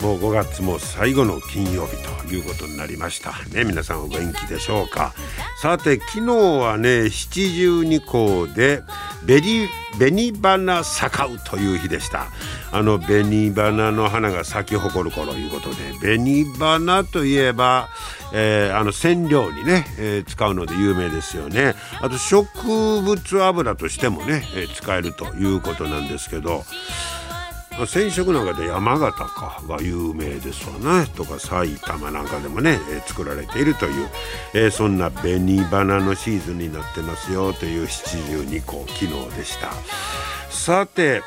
もう5月も最後の金曜日ということになりました。ね皆さんお元気でしょうか。さて昨日はね七十二校で紅紅花咲うという日でした。あの紅花の花が咲き誇る頃いうことで紅花といえば、えー、あの染料にね、えー、使うので有名ですよね。あと植物油としてもね、えー、使えるということなんですけど染色なんかで山形かが有名ですわねとか埼玉なんかでもね、えー、作られているという、えー、そんな紅花のシーズンになってますよ。という72候昨日でした。さて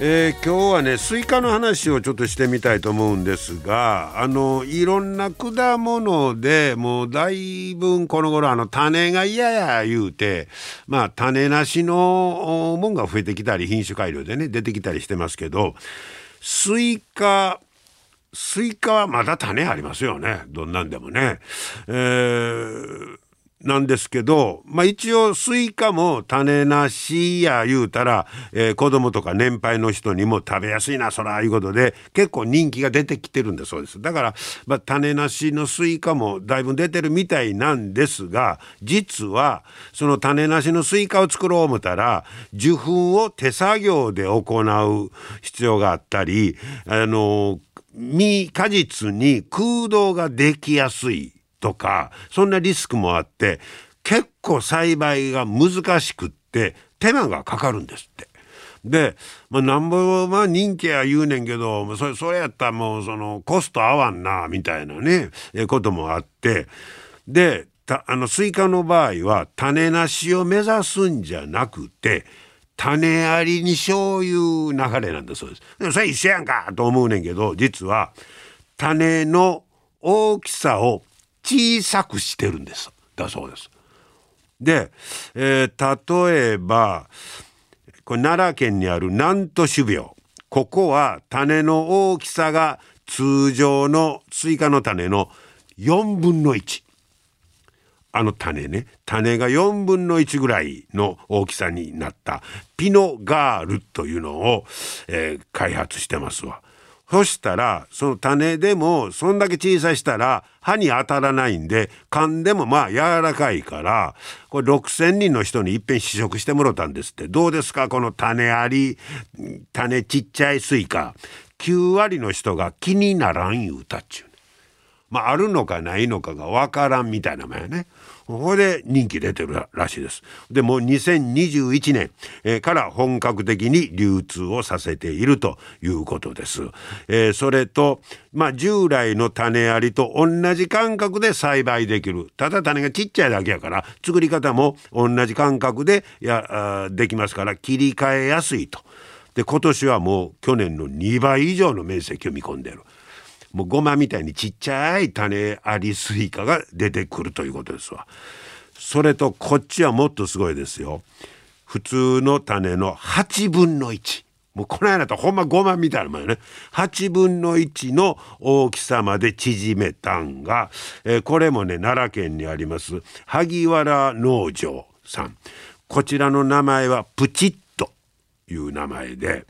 えー、今日はねスイカの話をちょっとしてみたいと思うんですがあのいろんな果物でもうだいぶこの頃あの種が嫌や言うてまあ種なしのもんが増えてきたり品種改良でね出てきたりしてますけどスイカスイカはまだ種ありますよねどんなんでもね。えーなんですけど、まあ、一応スイカも種なしや言うたら、えー、子供とか年配の人にも食べやすいなそらいうことで結構人気が出てきてるんだそうです。だから、まあ、種なしのスイカもだいぶ出てるみたいなんですが実はその種なしのスイカを作ろう思たら受粉を手作業で行う必要があったりあの実果実に空洞ができやすい。とかそんなリスクもあって結構栽培が難しくって手間がかかるんですって。で、まあ、なんぼまあ人気や言うねんけどそれそれやったらもうそのコスト合わんなみたいなねえこともあってであのスイカの場合は種なしを目指すんじゃなくて種ありにしよういう流れなんだそうです。でもそれ一緒やんかと思うねんけど実は種の大きさを小さくしてるんです。だそうです。で、えー、例えばこれ奈良県にある南都種苗ここは種の大きさが通常のスイカの種の4分の1あの種ね。種が4分の1ぐらいの大きさになった。ピノガールというのを、えー、開発してますわ。そしたらその種でもそんだけ小さしたら歯に当たらないんで噛んでもまあ柔らかいからこれ6,000人の人にいっぺん試食してもらったんですってどうですか？この種あり種ちっちゃいスイカ9割の人が気にならん言うたっちゅう。まああるのかないのかがわからんみたいなもんやね。ここで人気出てるらしいです。でもう2021年、え、から本格的に流通をさせているということです。えー、それと、まあ、従来の種ありと同じ感覚で栽培できる。ただ種がちっちゃいだけやから、作り方も同じ感覚で、できますから切り替えやすいと。で今年はもう去年の2倍以上の面積を見込んでる。もうごまみたいにちっちゃい種ありスイカが出てくるということですわ。それとこっちはもっとすごいですよ。普通の種の8分の1。もうこうなるとほんまごまみたいなもんよね。8分の1の大きさまで縮めたんが、えー、これもね奈良県にあります萩原農場さん。こちらの名前はプチッという名前で、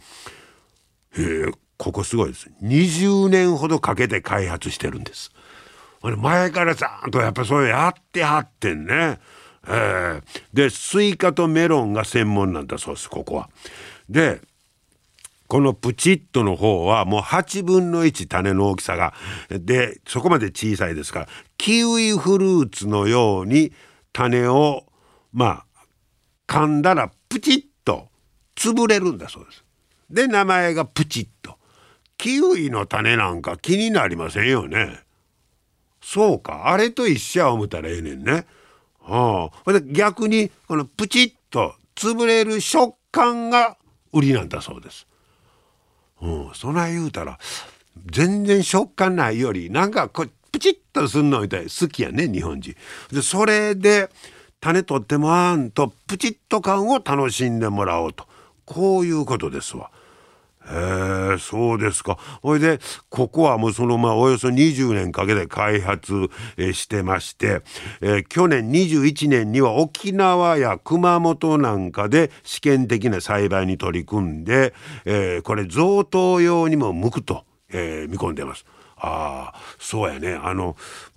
えー、ここすごいです。20年ほどかけて開発してるんです。前からちゃんとやっぱそれやってはってんね。えー、でスイカとメロンが専門なんだそうですここは。でこのプチッとの方はもう8分の1種の大きさがでそこまで小さいですからキウイフルーツのように種をまあ噛んだらプチッと潰れるんだそうです。で名前がプチッと。キウイの種なんか気になりませんよね。そうかあれと一緒や思ったらええねんね。はあ、で逆にこのプチッと潰れる食感が売りなんだそうです。うん、そない言うたら全然食感ないよりなんかこプチッとすんのみたい好きやね日本人。でそれで種取ってもあんとプチッと感を楽しんでもらおうとこういうことですわ。へえそうですか。ほいでここはもうそのまあおよそ20年かけて開発、えしてまして、え、去年21年には沖縄や熊本なんかで試験的な栽培に取り組んで、え、これ贈答用にも向くと、え、見込んでます。ああそうやねあの、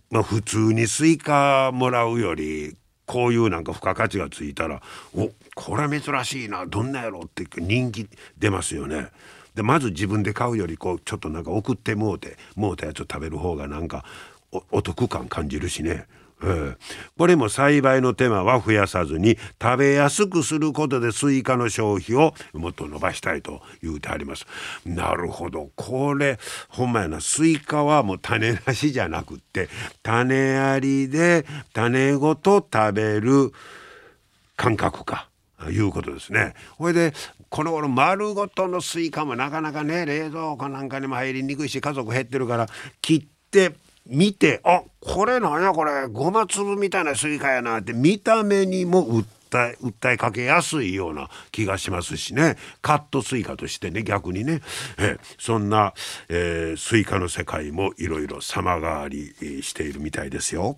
まあ、普通にスイカもらうよりこういうなんか付加価値がついたらおこれ珍しいなどんなやろって人気出ますよね。でまず自分で買うよりこうちょっとなんか送ってもうてもうたやつを食べる方がなんかお得感感じるしね。えー、これも栽培の手間は増やさずに食べやすくすることでスイカの消費をもっと伸ばしたいと言うてあります。なるほどこれほんまやなスイカはもう種なしじゃなくって種ありで種ごと食べる感覚か。いうことですね。ほいでこの頃丸ごとのスイカもなかなかね冷蔵庫なんかにも入りにくいし家族減ってるから切って見てあこれなんやこれごま粒みたいなスイカやなって見た目にも訴え訴えかけやすいような気がしますしねカットスイカとしてね逆にねえそんな、えー、スイカの世界もいろいろ様変わりしているみたいですよ。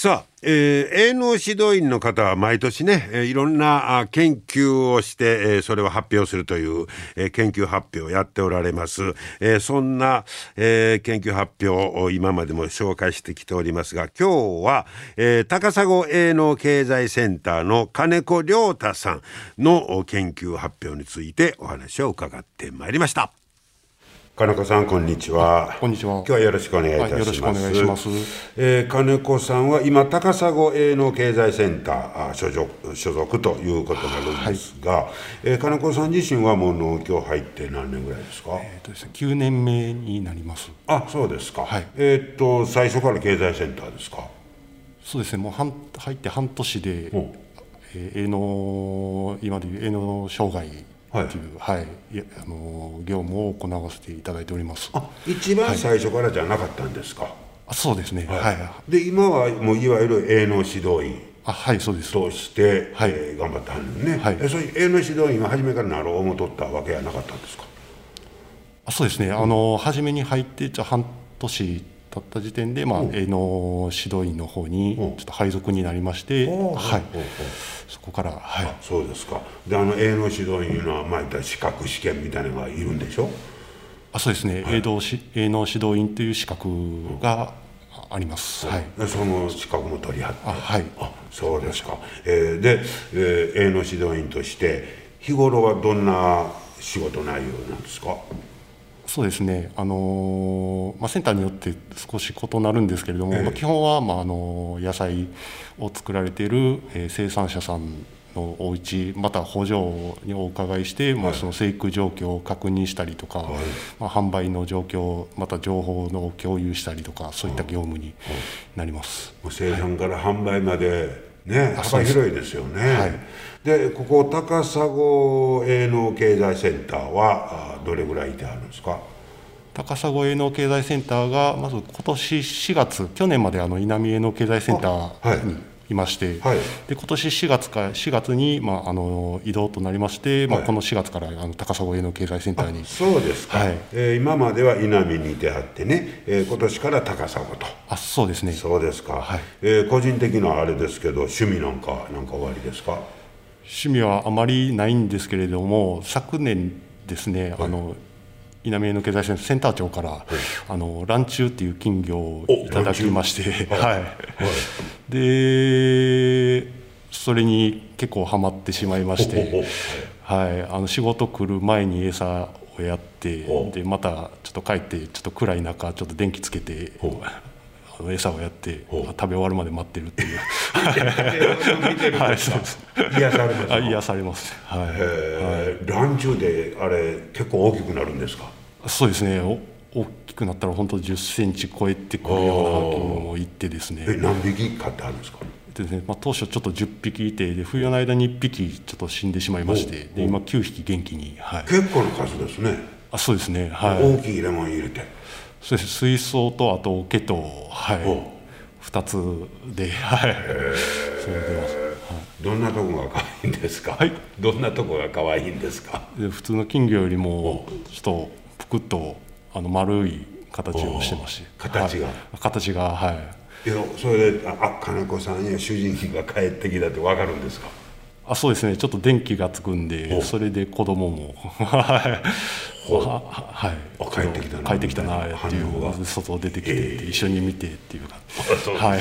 さあ、えー、営農指導員の方は毎年ね、えー、いろんなあ研究をして、えー、それを発表するという、えー、研究発表をやっておられます、えー、そんな、えー、研究発表を今までも紹介してきておりますが今日は、えー、高砂営農経済センターの金子亮太さんの研究発表についてお話を伺ってまいりました。金子さんこんにちは。こんにちは。今日はよろしくお願いいたします。はい、よろしくお願いします。えー、金子さんは今高砂営農経済センター所属所属ということになるんですが、はい、えー、金子さん自身はもう農協入って何年ぐらいですか？えっ、ー、とですね、9年目になります。あ、そうですか。はい。えっ、と最初から経済センターですか？そうですね。もう半入って半年で、えー、営農今でいう営農障害はい、はい、あの業務を行わせていただいております。あ、一番最初からじゃなかったんですか？はい、あ、そうですね。はい。で、今はもういわゆる営農指導員。あ、はい、そうです。として、はい、えー、頑張ってはるね。はい。え、そういう営農指導員は初めからなろう思とったわけはなかったんですか？あ、そうですね。あの初めに入ってじゃ半年経った時点で、まあ、営農指導員の方にちょっと配属になりまして、はい、そこから、はい、そうですか。であの営農指導員の、まあ、資格試験みたいなのがいるんでしょ？あそうですね、はい、営農営農指導員という資格があります、はい、その資格も取り合って。あはい。あそうですか、えー、で、えー、営農指導員として日頃はどんな仕事内容なんですか？そうですね、あのまあ、センターによって少し異なるんですけれども、えまあ、基本は、まあ、あの野菜を作られている、えー、生産者さんのお家また補助にお伺いして、はい、まあ、その生育状況を確認したりとか、はい、まあ、販売の状況また情報の共有したりとかそういった業務になります、はい、生産から販売まで、ね、幅広いですよね。はい、でここ高砂営農経済センターはどれぐらいいてあるんですか？高砂営農経済センターがまず今年4月去年まであの稲見営農経済センターにいまして、はい、で今年4月か4月に、まあ、あの移動となりまして、まあ、この4月からあの高砂営農経済センターにそうですか、はい、えー、今までは稲見にいてはってね、えー、今年から高砂と。あそうですね。そうですか、はい。えー、個人的なあれですけど趣味なんかなんか終わりですか？趣味はあまりないんですけれども昨年ですね、はい、あの稲美の経済センター長から、あのランチュウっていう金魚をいただきまして、おランチュウはいでそれに結構ハマってしまいまして、はい、あの仕事来る前に餌をやってでまたちょっと帰ってちょっと暗い中ちょっと電気つけて餌をやって食べ終わるまで待ってるっていう。見てるんです。か癒されますあ癒されます。はい、えー。ランチュウであれ結構大きくなるんですか？そうですね。お大きくなったら本当10センチ超えてくるような金魚もいってですね。え何匹飼ってあるんですか？でですねまあ、当初ちょっと10匹いてで冬の間に1匹ちょっと死んでしまいましてで今9匹元気に、はい、結構な数ですね、あそうですねはい。大きいレモン入れて。そうです。水槽とあと桶とはい。お2つではい。そう出ますどんなとこが可愛いんですか、はい。どんなとこが可愛いんですか？で普通の金魚よりもちょっとぷくっとあの丸い形をしてまし。形が。はい。形がはい。いやそれでああ金子さんや主人が帰ってきたって分かるんですか？あそうですね。ちょっと電気がつくんでお。それで子供も。はい。帰ってきたな帰ってきたなっていう外出てきて一緒に見てっていうはい。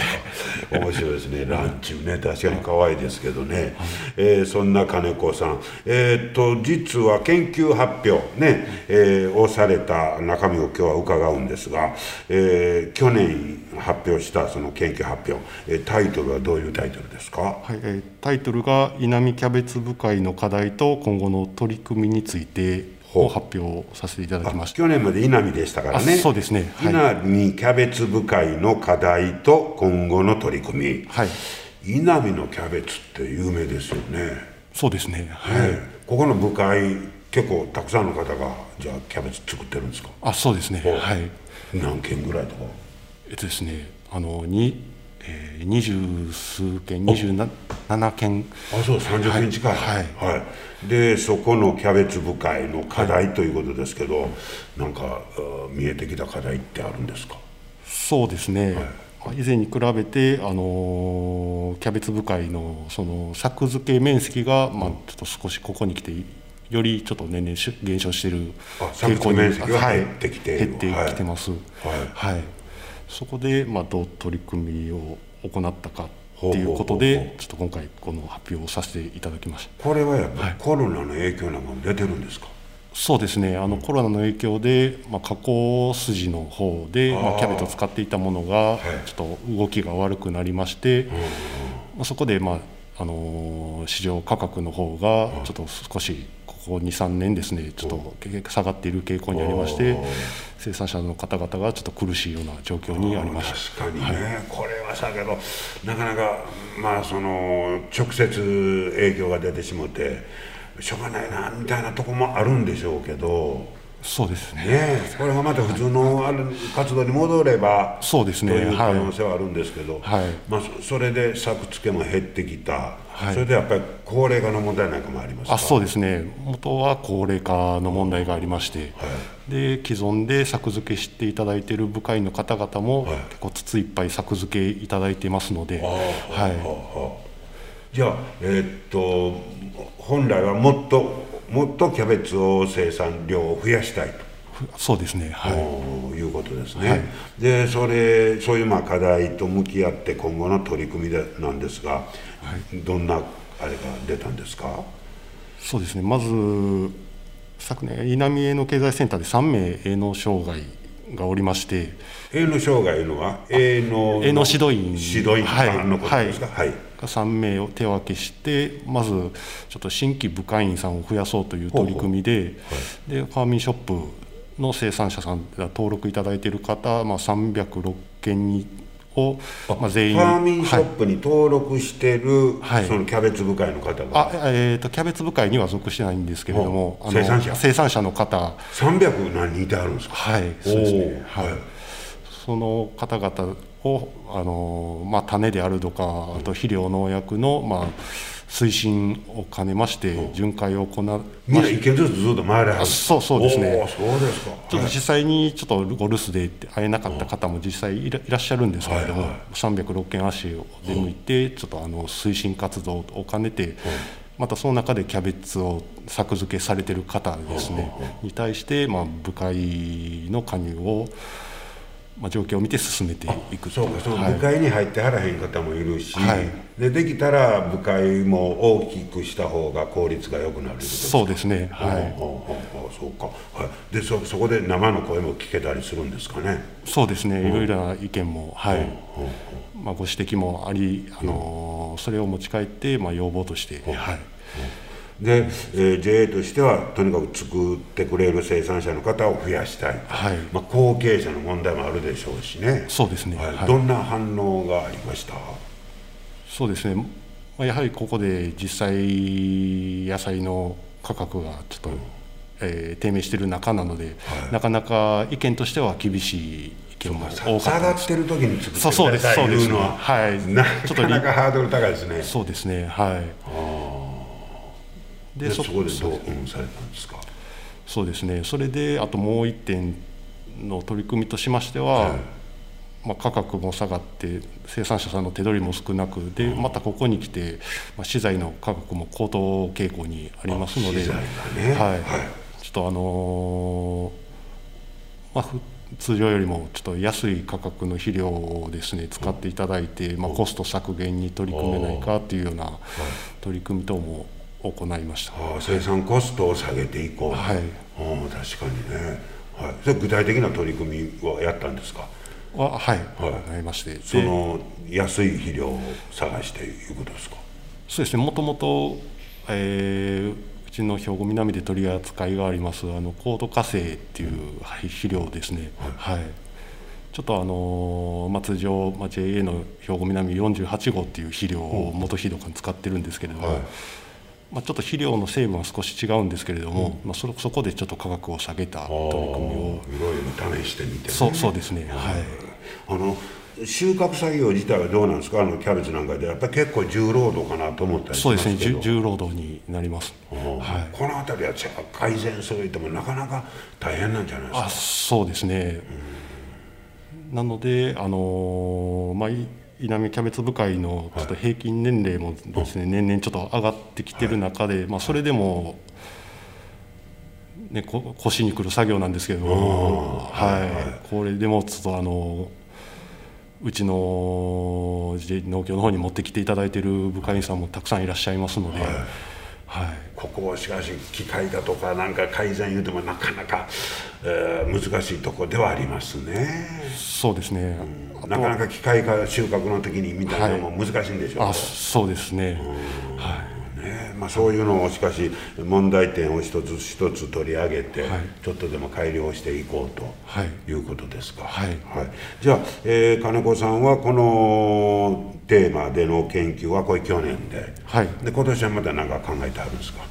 面白いですね。ランチね。確かに可愛いですけどね、えーそんな金子さん。えーっと実は研究発表ね、えーをされた中身を今日は伺うんですが、えー去年発表したその研究発表、えータイトルはどういうタイトルですか？はい。えータイトルが「稲見キャベツ部会の課題と今後の取り組みについて」を発表させていただきました。去年まで稲見でしたからね。あそうですね。はい。稲見キャベツ部会の課題と今後の取り組み。はい。稲見のキャベツって有名ですよね。そうですね。はい、ねここの部会結構たくさんの方がじゃあキャベツ作ってるんですか？あそうですね。はい。何件ぐらいとか？えっとですねあのに、えー、二十数件二十七件。あそう30件近い。はい。はい。でそこのキャベツ部会の課題ということですけど、なんかあ見えてきた課題ってあるんですか？そうですね、以前に比べて、あのーキャベツ部会のその作付け面積が、まあ、ちょっと少しここに来てよりちょっと年々し減少しているあ作付け面積が減ってきている。減ってきてます、はいそこで、まあ、どう取り組みを行ったかっていうことでちょっと今回この発表をさせていただきました。これはやっぱりコロナの影響なんかも出てるんですか、そうですね。あのコロナの影響で、まあ、加工筋の方でまあ、キャベツを使っていたものがちょっと動きが悪くなりまして、まあ、そこで、まああのー市場価格の方がちょっと少しここ23年ですねちょっと下がっている傾向にありまして生産者の方々がちょっと苦しいような状況にありました。確かにね、これはさけどなかなかまあその直接影響が出てしまってしょうがないなみたいなとこもあるんでしょうけどそうですね。ねこれがまた普通のある活動に戻ればそうですね。という可能はい性はあるんですけど、はい。まあ、そそれで作付けも減ってきた、はい。それでやっぱり高齢化の問題なんかもありますか？あそうですね。元は高齢化の問題がありまして、で既存で作付けしていただいている部会の方々も、はい。結構筒いっぱい作付けいただいてますので、はじゃあえーっと本来はもっともっとキャベツを生産量を増やしたいと。い、そうですね、はい、ということですね、はい。でそれそういうまあ課題と向き合って今後の取り組みでなんですが、どんなあれが出たんですか？そうですね。まず昨年稲見営農経済センターで3名営農障害がおりまして。営農障害いうのは？営農の営農指導員。指導員のことですか？はい、3名を手分けしてまずちょっと新規部会員さんを増やそうという取り組みででファーミンショップの生産者さんが登録いただいている方、まあ、306件にを、まあ、全員ファーミンショはいップに登録してる、はい。そのキャベツ部会の方あがえー、とキャベツ部会には属してないんですけれども生産者？生産者の方。300何人いてあるんですか？はいそうですね。はい、その方々をあの、まあ、種であるとかあと肥料農薬の、まあ、推進を兼ねまして巡回を行うみんな一軒ずつずっと回れはる。あそうそうですね。そうですか。ちょっと実際にちょっとお留守で会えなかった方も実際いらいらっしゃるんですけれども、はいはい。306件足を出向いてちょっとあの推進活動を兼ねてまたその中でキャベツを作付けされてる方ですねに対して、まあ、部会の加入を、まあ、状況を見て進めていくとそうかそのはい。部会に入ってはらへん方もいるし、はい。でできたら部会も大きくした方が効率が良くなるそうですね。はい。ほうほうほうそうか、はい、でそそこで生の声も聞けたりするんですかね？そうですね。いろいろな意見も、はい。まあ、ご指摘もあり、あのーそれを持ち帰って、まあ、要望として、はい、で、えー JA としてはとにかく作ってくれる生産者の方を増やしたいと、はい。まあ、後継者の問題もあるでしょうしね。そうですね。はい。はい。どんな反応がありました、そうですね、まあ、やはりここで実際野菜の価格がちょっと、えー低迷している中なので、なかなか意見としては厳しい意見もさ多かっってる時に作ってそうそうですくださいいうのはそうですね。はい。なちょっとかなかハードル高いですね。そうですね。はいでそこでどう、うん、されたんですか？そうですね。それであともう一点の取り組みとしましては、まあ、価格も下がって生産者さんの手取りも少なくでまたここに来て、まあ、資材の価格も高騰傾向にありますのでね。はい。はい。ちょっとあのーまあふ通常よりもちょっと安い価格の肥料をですね使っていただいて、まあ、コスト削減に取り組めないかというような取り組み等も行いました。ああ生産コストを下げていこう、はい。ああ確かにね、はい、それ具体的な取り組みはやったんですか？ははい、はい。行いまして。その安い肥料を探していうことですか？そうですね。もともと、えーうちの兵庫南で取り扱いがありますあの高度火星っていうはい肥料ですね、はい。ちょっとあのーまあ、通常、まあ、JA の兵庫南48号っていう肥料を元肥料館使ってるんですけれども、はいまあ、ちょっと肥料の成分は少し違うんですけれども、まあ、そそこでちょっと価格を下げた取り組みを。いろいろ試してみて、ね、そうそうですね。はい。あの収穫作業自体はどうなんですか？あのキャベツなんかで。やっぱり結構重労働かなと思ったりしそうですね。重重労働になります、はい、この辺りは改善するいってもなかなか大変なんじゃないですあかそうですね、なので、あのーまあ、い稲見キャベツ部会のちょっと平均年齢もですね、年々ちょっと上がってきてる中で、まあ、それでも、ね、こ腰にくる作業なんですけれども、はい。これでもちょっとあのうちの自農協の方に持ってきていただいている部会員さんもたくさんいらっしゃいますので、はい。ここはしかし機械だとかなんか改善言うてもなかなか、えー難しいところではありますね。そうですね、あとなかなか機械化収穫の時にみたいなのも難しいんでしょう、あそうですね、はい。ねまあ、そういうのをしかし問題点を一つ一つ取り上げて、はい。ちょっとでも改良していこうとはい。いうことですか、はい。じゃあ、えー金子さんはこのテーマでの研究はこれ去年で,、はい。で今年はまた何か考えてあるんですか？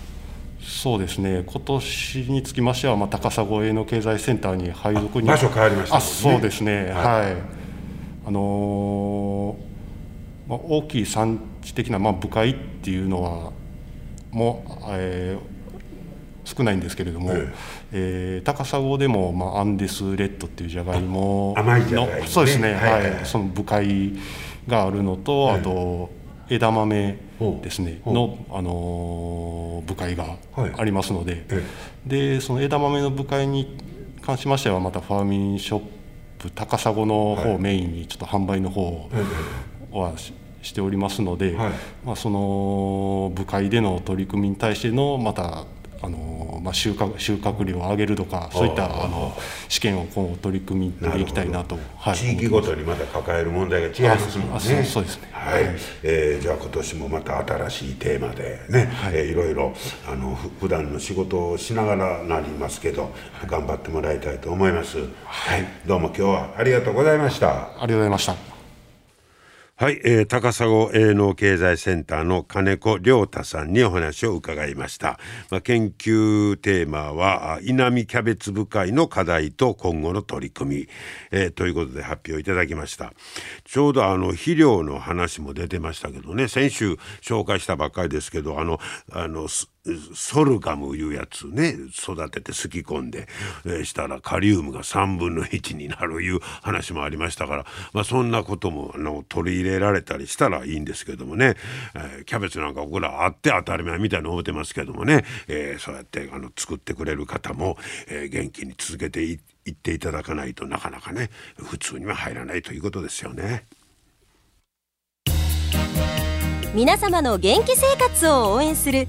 そうですね。今年につきましては、まあ、高砂営農経済センターに配属に場所変わりましたね。そうですね。はい、あのーまあ、大きい産地的な、まあ、部会っていうのはもう、えー少ないんですけれども、ええ。ー高砂でも、まあ、アンデスレッドっていうじゃがいもあ甘いじゃがいもね。のそうですねはいはい、はいはいその部会があるのと、あと枝豆ですねの、あのー部会がはい。ありますので、えでその枝豆の部会に関しましてはまたファーミンショップ高砂の方をメインにちょっと販売の方はししておりますので、はい。まあ、その部会での取り組みに対してのまたあの、まあ、収穫収穫量を上げるとかそういったあの試験を今後取り組みでいきたいなと、はい、地域ごとにまた抱える問題が違いますもんね。あそうそうですね。はい、えーじゃあ今年もまた新しいテーマでね、い。えーいろいろあのふ普段の仕事をしながらなりますけど、頑張ってもらいたいと思います。はい、どうも今日はありがとうございました。ありがとうございました。はい、えー高砂営農経済センターの金子亮太さんにお話を伺いました。まあ、研究テーマは稲見キャベツ部会の課題と今後の取り組み、えーということで発表いただきました。ちょうどあの肥料の話も出てましたけどね、先週紹介したばっかりですけど、あのあのソルガムいうやつね育ててすき込んで、え、したらカリウムが3分の1になるいう話もありましたから、まあ、そんなこともあの取り入れられたりしたらいいんですけどもね、えー、キャベツなんか僕らあって当たり前みたいに思ってますけどもね、えー、そうやってあの作ってくれる方も、えー、元気に続けていっていただかないとなかなかね普通には入らないということですよね。皆様の元気生活を応援する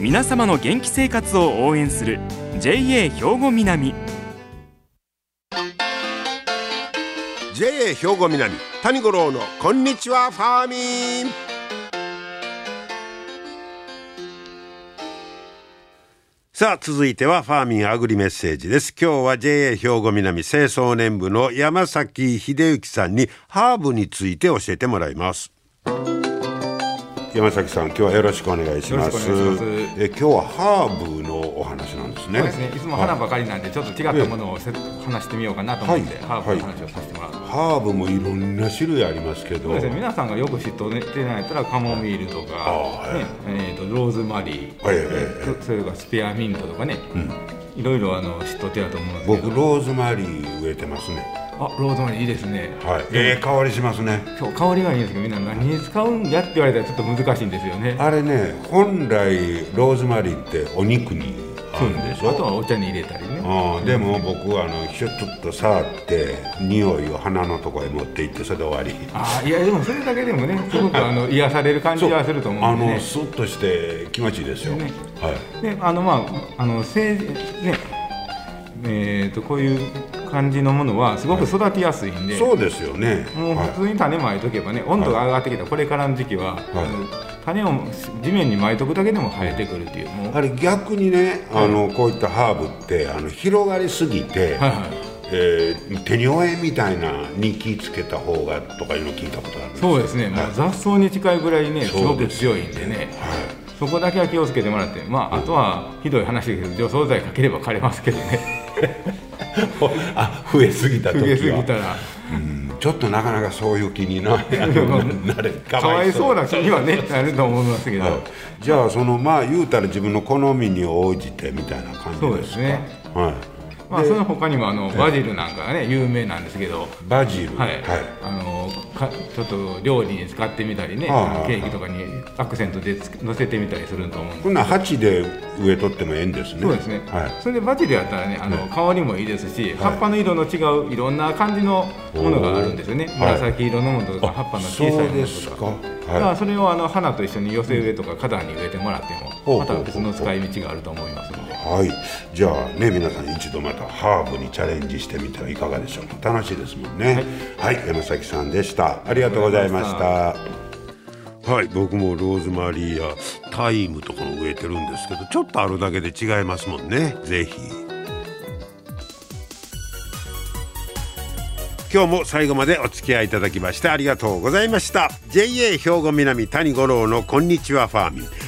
皆様の元気生活を応援する JA 兵庫南。JA 兵庫南谷五郎のこんにちはファーミン。さあ続いてはファーミンアグリメッセージです。今日は JA 兵庫南清掃年部の山崎秀幸さんにハーブについて教えてもらいます。山崎さん今日はよろしくお願いします。え今日はハーブのお話なんですね。そうですね。いつも花ばかりなんでちょっと違ったものを話してみようかなと思って、はい、ハーブの話をさせてもらう、はい、ハーブもいろんな種類ありますけど。ね。皆さんがよく知ってないったらカモミールとか、はい、ねえーと、ローズマリー、はいえー、それからスペアミントとかね、うん、いろいろあの知っとってやと思うんですけど。僕ローズマリー植えてますねあローズマリーいいですね。はい。ええー、香りしますね。そう香りがいいんですけどみんな何に使うんやって言われたらちょっと難しいんですよね。あれね本来ローズマリーってお肉に合うんでしょあとはお茶に入れたりね。あでも僕はあのひょっと触って匂いを鼻のとこへ持って行ってそれで終わり。あいやでもそれだけでもねすごくあの 癒される感じはすると思うんで、ね、あのスッとして気持ちいいですよ、ね、はい。であのまああのせね。えーとこういう感じのものはすごく育てやすいんで、はい、そうですよね。もう普通に種まいとけばね、温度が上がってきたこれからの時期は、種を地面にまいとくだけでも生えてくるっていうあれ逆にねあの、こういったハーブってあの広がりすぎて、はいはい。えー、手に負えみたいなに気つけた方がとかいうの聞いたことあるそうですね、はい、まあ、雑草に近いぐらいねすごく強いんでね、はい、そこだけは気をつけてもらってまああとはひどい話ですけど除草剤かければ枯れますけどね あ増えすぎた時は。増えすぎたら、うん、ちょっとなかなかそういう気にな なれかわいそう。な気にはねなると思いますけど、はい、じゃあそのまあ言うたら自分の好みに応じてみたいな感じですか？そうですね。はいまあ、その他にもあのバジルなんかがね有名なんですけど。バジル。はい、はい、あのかちょっと料理に使ってみたりね、はあ、ケーキとかにアクセントで乗せてみたりすると思うんこんな鉢で植えとってもええんですね。そうですね、はい、それでバジルやったらねあの、香りもいいですし、葉っぱの色の違ういろんな感じのものがあるんですよね。紫色のものとか葉っぱの小さいものとか。だからそれをあの花と一緒に寄せ植えとか花壇に植えてもらってもまた別の使い道があると思いますのではい。じゃあね皆さん一度またハーブにチャレンジしてみてはいかがでしょうか。楽しいですもんね。はい、はい、山崎さんでした。ありがとうございました。はい僕もローズマリーやタイムとかも植えてるんですけどちょっとあるだけで違いますもんね。是非今日も最後までお付き合いいただきましてありがとうございました。JA 兵庫南谷五郎のこんにちはファーミン